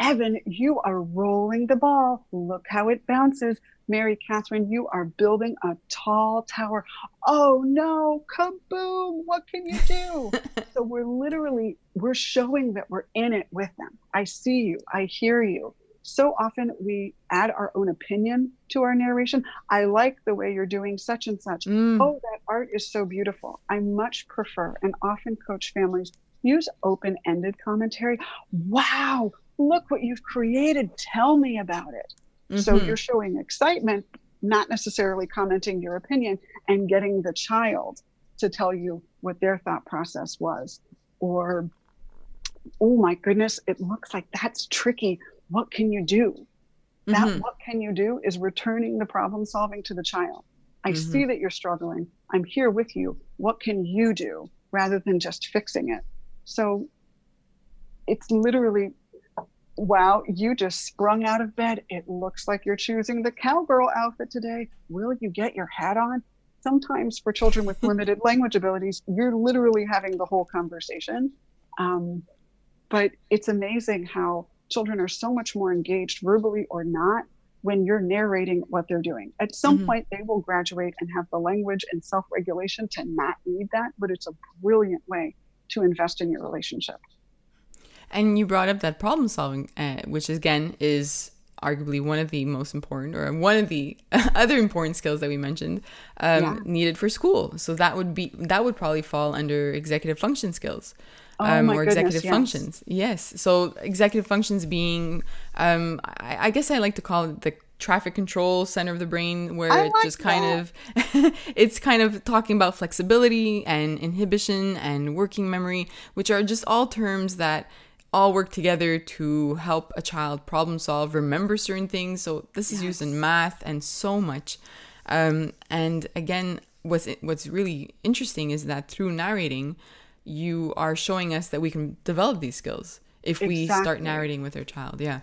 S2: Evan, you are rolling the ball. Look how it bounces. Mary Catherine, you are building a tall tower. Oh no, kaboom, what can you do? *laughs* so we're literally we're showing that we're in it with them. I see you, I hear you. So often we add our own opinion to our narration. I like the way you're doing such and such.
S1: Mm.
S2: Oh, that art is so beautiful. I much prefer and often coach families use open ended commentary. Wow, look what you've created. Tell me about it. So
S1: Mhm.
S2: you're showing excitement, not necessarily commenting your opinion, and getting the child to tell you what their thought process was. Or, oh my goodness, it looks like that's tricky. What can you do? That
S1: Mhm.
S2: what can you do is returning the problem solving to the child. I
S1: Mhm.
S2: see that you're struggling. I'm here with you. What can you do rather than just fixing it? So it's literally, wow, you just sprung out of bed. It looks like you're choosing the cowgirl outfit today. Will you get your hat on? Sometimes for children with *laughs* limited language abilities, you're literally having the whole conversation. Um, but it's amazing how children are so much more engaged, verbally or not, when you're narrating what they're doing. At some
S1: Mhm.
S2: point, they will graduate and have the language and self regulation to not need that, but it's a brilliant way to invest in your relationship.
S1: And you brought up that problem solving, uh, which again is arguably one of the most important or one of the *laughs* other important skills that we mentioned um,
S2: Yeah.
S1: needed for school. So that would be that would probably fall under executive function skills.
S2: Oh my
S1: or
S2: goodness,
S1: executive
S2: yes.
S1: functions. Yes. So executive functions being, um, I, I guess I like to call it the traffic control center of the brain, where
S2: I
S1: it
S2: like
S1: just kind of, *laughs* it's kind of talking about flexibility and inhibition and working memory, which are just all terms that all work together to help a child problem solve, remember certain things. So this is used in math and so much. Um, and again, what's what's really interesting is that through narrating, you are showing us that we can develop these skills if we start narrating with our child. Yeah.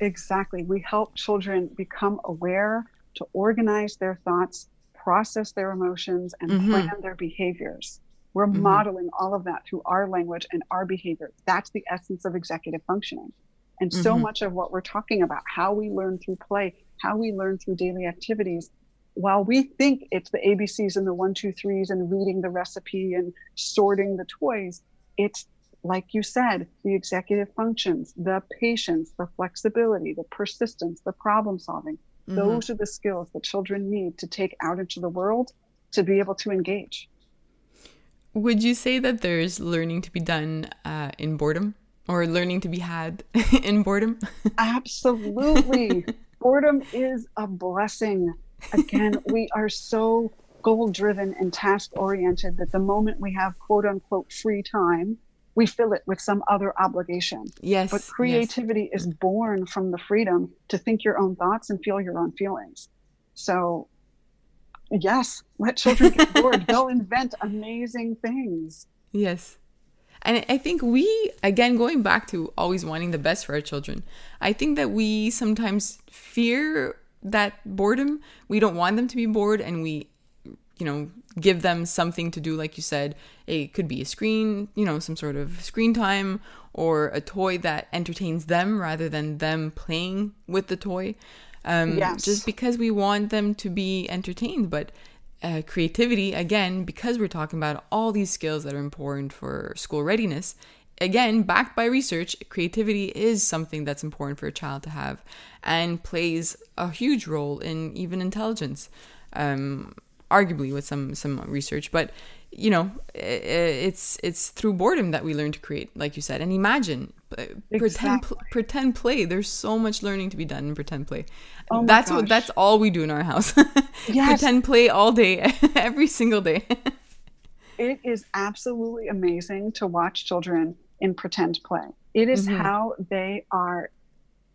S2: Exactly. We help children become aware to organize their thoughts, process their emotions, and
S1: Mhm.
S2: plan their behaviors. We're
S1: Mhm.
S2: modeling all of that through our language and our behavior. That's the essence of executive functioning. And so
S1: Mhm.
S2: much of what we're talking about, how we learn through play, how we learn through daily activities, while we think it's the ABCs and the one, two, threes and reading the recipe and sorting the toys, it's like you said, the executive functions, the patience, the flexibility, the persistence, the problem solving. Mm-hmm. Those are the skills that children need to take out into the world to be able to engage.
S1: Would you say that there's learning to be done uh, in boredom or learning to be had *laughs* in boredom?
S2: Absolutely. *laughs* boredom is a blessing. Again, we are so goal driven and task oriented that the moment we have quote unquote free time, we fill it with some other obligation.
S1: Yes.
S2: But creativity yes. is born from the freedom to think your own thoughts and feel your own feelings. So, yes, let children get bored. *laughs* They'll invent amazing things.
S1: Yes. And I think we, again, going back to always wanting the best for our children, I think that we sometimes fear that boredom. We don't want them to be bored and we you know, give them something to do, like you said. It could be a screen, you know, some sort of screen time or a toy that entertains them rather than them playing with the toy. Um, yes. Just because we want them to be entertained. But uh, creativity, again, because we're talking about all these skills that are important for school readiness, again, backed by research, creativity is something that's important for a child to have and plays a huge role in even intelligence. Um, arguably with some some research but you know it's it's through boredom that we learn to create like you said and imagine exactly. pretend pretend play there's so much learning to be done in pretend play oh that's gosh. what that's all we do in our house *laughs* yes. pretend play all day *laughs* every single day
S2: it is absolutely amazing to watch children in pretend play it is mm-hmm. how they are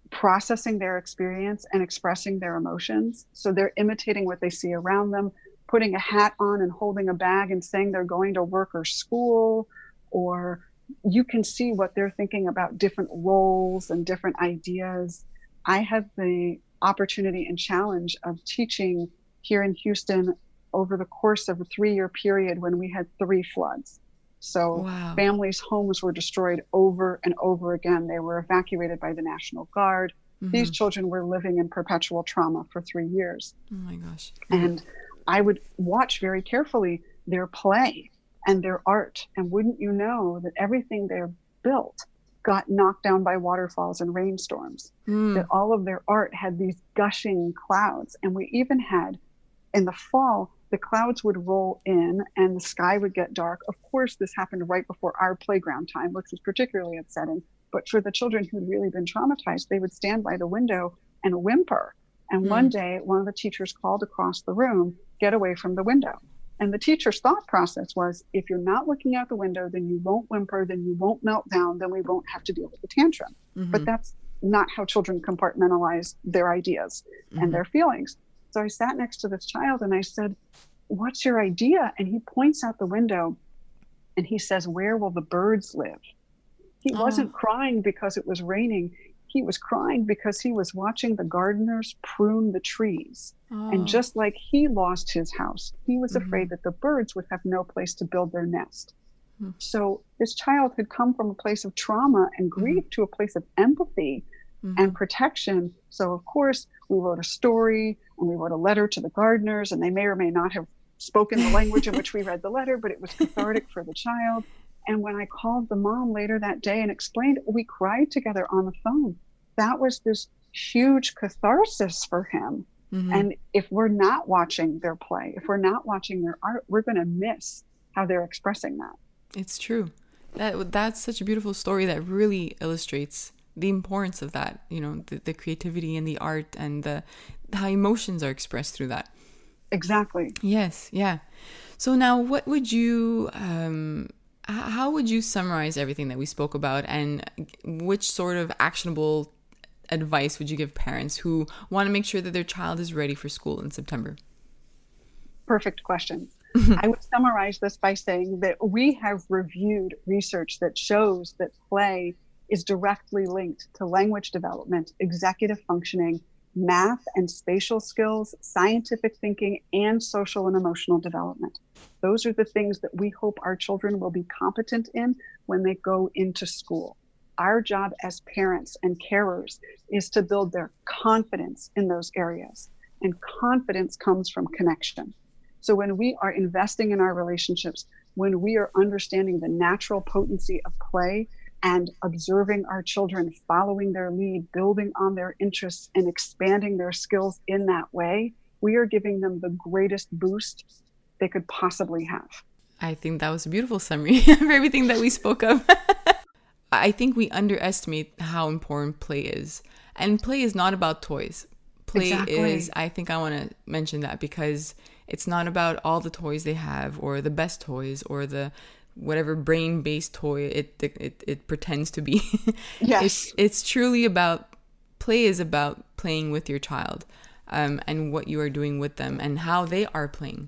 S2: processing their experience and expressing their emotions so they're imitating what they see around them putting a hat on and holding a bag and saying they're going to work or school, or you can see what they're thinking about different roles and different ideas. I had the opportunity and challenge of teaching here in Houston over the course of a three year period when we had three floods. So wow. families' homes were destroyed over and over again. They were evacuated by the National Guard. Mm-hmm. These children were living in perpetual trauma for three years.
S1: Oh my gosh.
S2: And I would watch very carefully their play and their art. And wouldn't you know that everything they're built got knocked down by waterfalls and rainstorms? Mm. That all of their art had these gushing clouds. And we even had in the fall, the clouds would roll in and the sky would get dark. Of course, this happened right before our playground time, which was particularly upsetting. But for the children who'd really been traumatized, they would stand by the window and whimper. And mm. one day, one of the teachers called across the room get away from the window. And the teacher's thought process was if you're not looking out the window, then you won't whimper, then you won't melt down, then we won't have to deal with the tantrum. Mm-hmm. But that's not how children compartmentalize their ideas mm-hmm. and their feelings. So I sat next to this child and I said, What's your idea? And he points out the window and he says, Where will the birds live? He oh. wasn't crying because it was raining he was crying because he was watching the gardeners prune the trees. Oh. And just like he lost his house, he was mm-hmm. afraid that the birds would have no place to build their nest. Mm-hmm. So this child had come from a place of trauma and mm-hmm. grief mm-hmm. to a place of empathy and mm-hmm. protection. So, of course, we wrote a story and we wrote a letter to the gardeners, and they may or may not have spoken the language in which we read the letter, but it was cathartic for the child. And when I called the mom later that day and explained, we cried together on the phone. That was this huge catharsis for him. Mm-hmm. And if we're not watching their play, if we're not watching their art, we're going to miss how they're expressing that.
S1: It's true. That that's such a beautiful story that really illustrates the importance of that. You know, the, the creativity and the art and the how emotions are expressed through that.
S2: Exactly.
S1: Yes. Yeah. So now, what would you um, how would you summarize everything that we spoke about and which sort of actionable advice would you give parents who want to make sure that their child is ready for school in September?
S2: Perfect question. *laughs* I would summarize this by saying that we have reviewed research that shows that play is directly linked to language development, executive functioning, math and spatial skills, scientific thinking, and social and emotional development. Those are the things that we hope our children will be competent in when they go into school. Our job as parents and carers is to build their confidence in those areas. And confidence comes from connection. So when we are investing in our relationships, when we are understanding the natural potency of play and observing our children, following their lead, building on their interests, and expanding their skills in that way, we are giving them the greatest boost they could possibly have.
S1: I think that was a beautiful summary *laughs* of everything that we spoke of. *laughs* I think we underestimate how important play is. And play is not about toys. Play exactly. is, I think I want to mention that because it's not about all the toys they have or the best toys or the whatever brain based toy it, it it pretends to be. *laughs*
S2: yes.
S1: It's it's truly about play is about playing with your child. Um, and what you are doing with them and how they are playing.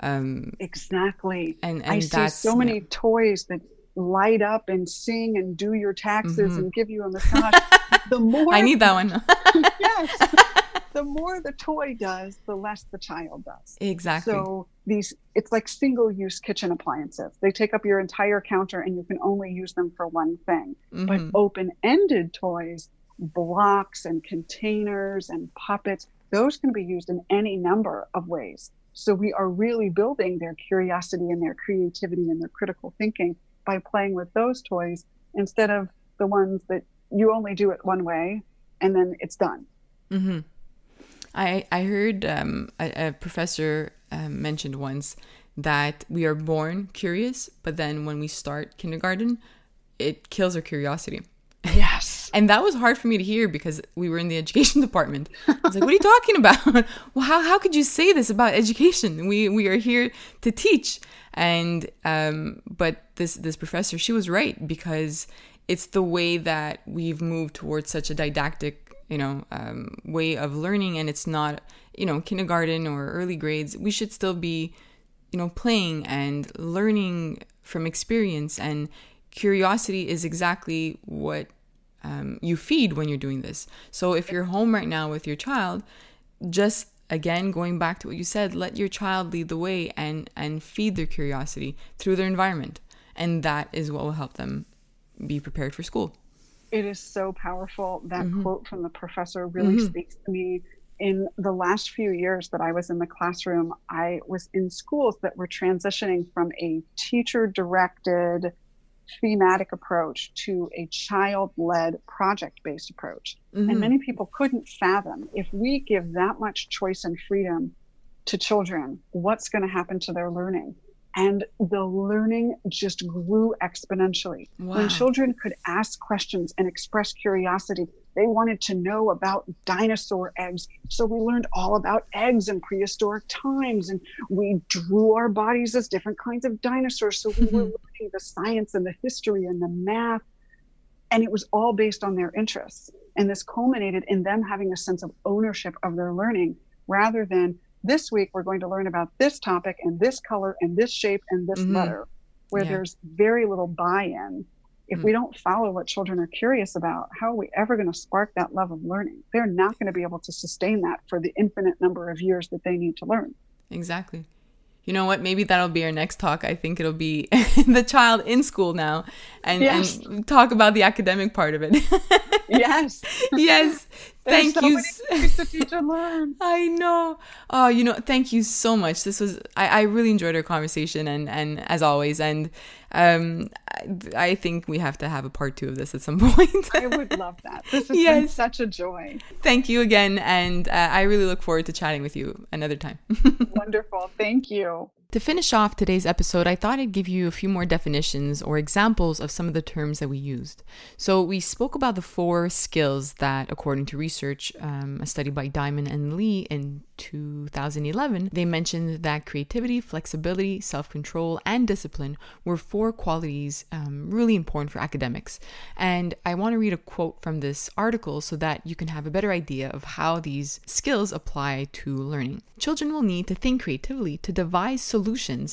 S2: Um, exactly. And, and I see so many yeah. toys that light up and sing and do your taxes mm-hmm. and give you a massage. *laughs*
S1: the more I need that one. *laughs*
S2: yes. *laughs* The more the toy does, the less the child does.
S1: Exactly.
S2: So these it's like single use kitchen appliances. They take up your entire counter and you can only use them for one thing. Mm-hmm. But open-ended toys, blocks and containers and puppets, those can be used in any number of ways. So we are really building their curiosity and their creativity and their critical thinking by playing with those toys instead of the ones that you only do it one way and then it's done.
S1: Mm-hmm. I I heard um, a, a, professor um, mentioned once that we are born curious, but then when we start kindergarten, it kills our curiosity.
S2: Yes.
S1: And that was hard for me to hear because we were in the education *laughs* department. I was like, what are you talking about? *laughs* well, how, how could you say this about education? We, we are here to teach. And, um, but this, this professor, she was right because it's the way that we've moved towards such a didactic, you know, um, way of learning. And it's not, you know, kindergarten or early grades. We should still be, you know, playing and learning from experience and curiosity is exactly what um, you feed when you're doing this. So if you're home right now with your child, just again going back to what you said, let your child lead the way and and feed their curiosity through their environment, and that is what will help them be prepared for school.
S2: It is so powerful. That mm-hmm. quote from the professor really mm-hmm. speaks to me. In the last few years that I was in the classroom, I was in schools that were transitioning from a teacher directed thematic approach to a child led project based approach. Mm-hmm. And many people couldn't fathom if we give that much choice and freedom to children, what's going to happen to their learning? And the learning just grew exponentially. Wow. When children could ask questions and express curiosity, they wanted to know about dinosaur eggs. So we learned all about eggs in prehistoric times and we drew our bodies as different kinds of dinosaurs. So we were mm-hmm. learning the science and the history and the math. And it was all based on their interests. And this culminated in them having a sense of ownership of their learning rather than this week we're going to learn about this topic and this color and this shape and this mm-hmm. letter, where yeah. there's very little buy in if we hmm. don't follow what children are curious about, how are we ever going to spark that love of learning? They're not going to be able to sustain that for the infinite number of years that they need to learn.
S1: Exactly. You know what? Maybe that'll be our next talk. I think it'll be *laughs* the child in school now and, yes. and talk about the academic part of it. *laughs* *laughs*
S2: yes.
S1: yes. thank
S2: so
S1: you.
S2: to teach and learn.
S1: I know. Oh, you know, thank you so much. This was I, I really enjoyed our conversation and and as always and um I, I think we have to have a part two of this at some *laughs* point.
S2: I would love that. This has yes. been such a joy.
S1: Thank you again and uh, I really look forward to chatting with you another time. *laughs*
S2: Wonderful. Thank you.
S1: To finish off today's episode, I thought I'd give you a few more definitions or examples of some of the terms that we used. So, we spoke about the four skills that, according to research, um, a study by Diamond and Lee in 2011, they mentioned that creativity, flexibility, self control, and discipline were four qualities um, really important for academics. And I want to read a quote from this article so that you can have a better idea of how these skills apply to learning. Children will need to think creatively to devise solutions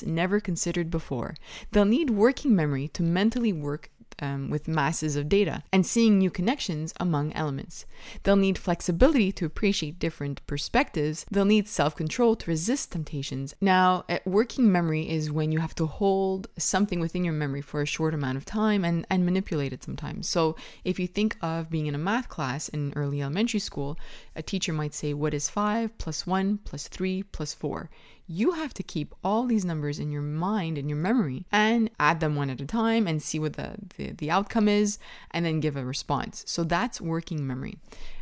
S1: never considered before. They'll need working memory to mentally work um, with masses of data and seeing new connections among elements. They'll need flexibility to appreciate different perspectives. They'll need self control to resist temptations. Now, working memory is when you have to hold something within your memory for a short amount of time and, and manipulate it sometimes. So, if you think of being in a math class in early elementary school, a teacher might say, What is 5 plus 1 plus 3 plus 4? You have to keep all these numbers in your mind in your memory and add them one at a time and see what the, the, the outcome is and then give a response. So that's working memory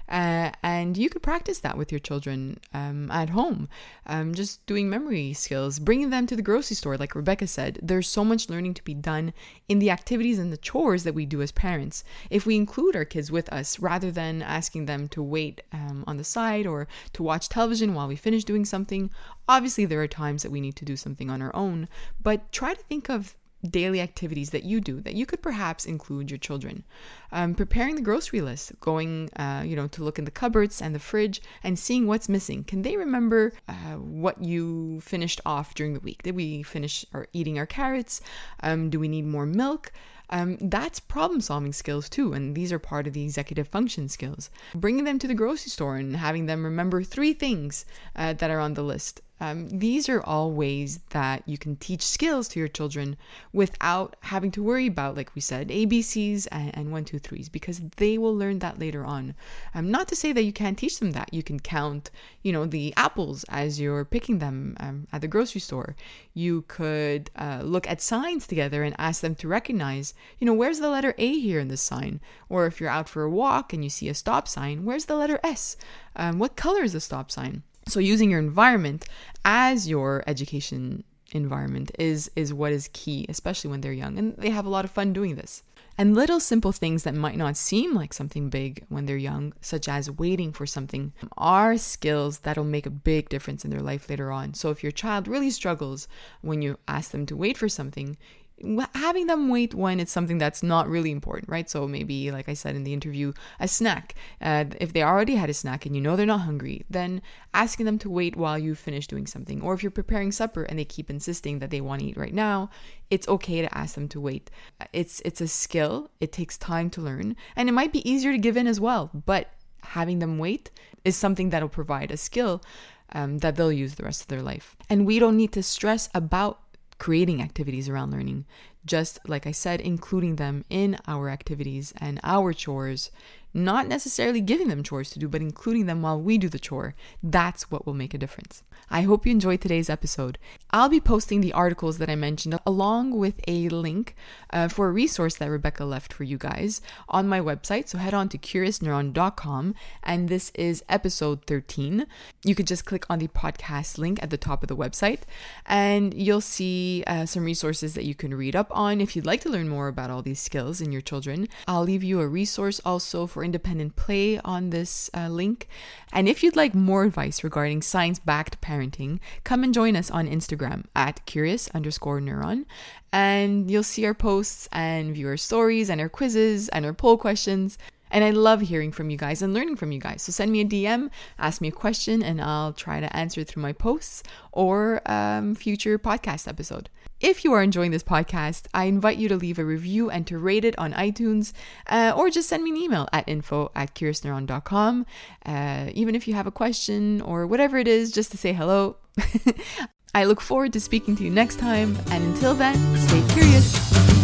S1: uh, and you could practice that with your children um, at home, um, just doing memory skills, bringing them to the grocery store, like Rebecca said. There's so much learning to be done in the activities and the chores that we do as parents. If we include our kids with us rather than asking them to wait um, on the side or to watch television while we finish doing something, obviously there are times that we need to do something on our own, but try to think of daily activities that you do that you could perhaps include your children. Um, preparing the grocery list going uh, you know to look in the cupboards and the fridge and seeing what's missing. Can they remember uh, what you finished off during the week? Did we finish our eating our carrots? Um, do we need more milk? Um, that's problem solving skills too, and these are part of the executive function skills. Bringing them to the grocery store and having them remember three things uh, that are on the list um, these are all ways that you can teach skills to your children without having to worry about, like we said, ABCs and, and one, two, threes, because they will learn that later on. Um, not to say that you can't teach them that. You can count, you know, the apples as you're picking them um, at the grocery store. You could uh, look at signs together and ask them to recognize, you know, where's the letter A here in this sign? Or if you're out for a walk and you see a stop sign, where's the letter S? Um, what color is the stop sign? So using your environment as your education environment is is what is key, especially when they're young and they have a lot of fun doing this. And little simple things that might not seem like something big when they're young, such as waiting for something, are skills that'll make a big difference in their life later on. So if your child really struggles when you ask them to wait for something, having them wait when it's something that's not really important, right? So maybe, like I said in the interview, a snack. Uh, if they already had a snack and you know they're not hungry, then asking them to wait while you finish doing something. Or if you're preparing supper and they keep insisting that they want to eat right now, it's okay to ask them to wait. It's it's a skill. It takes time to learn, and it might be easier to give in as well. But having them wait is something that'll provide a skill um, that they'll use the rest of their life. And we don't need to stress about creating activities around learning. Just like I said, including them in our activities and our chores not necessarily giving them chores to do, but including them while we do the chore. That's what will make a difference. I hope you enjoyed today's episode. I'll be posting the articles that I mentioned along with a link uh, for a resource that Rebecca left for you guys on my website. So head on to curiousneuron.com and this is episode 13. You could just click on the podcast link at the top of the website and you'll see uh, some resources that you can read up on if you'd like to learn more about all these skills in your children. I'll leave you a resource also for for independent play on this uh, link. And if you'd like more advice regarding science backed parenting, come and join us on Instagram at curious underscore neuron. And you'll see our posts and viewer stories and our quizzes and our poll questions. And I love hearing from you guys and learning from you guys. So send me a DM, ask me a question, and I'll try to answer it through my posts or um, future podcast episode. If you are enjoying this podcast, I invite you to leave a review and to rate it on iTunes uh, or just send me an email at info at curiousneuron.com. Uh, even if you have a question or whatever it is, just to say hello. *laughs* I look forward to speaking to you next time, and until then, stay curious.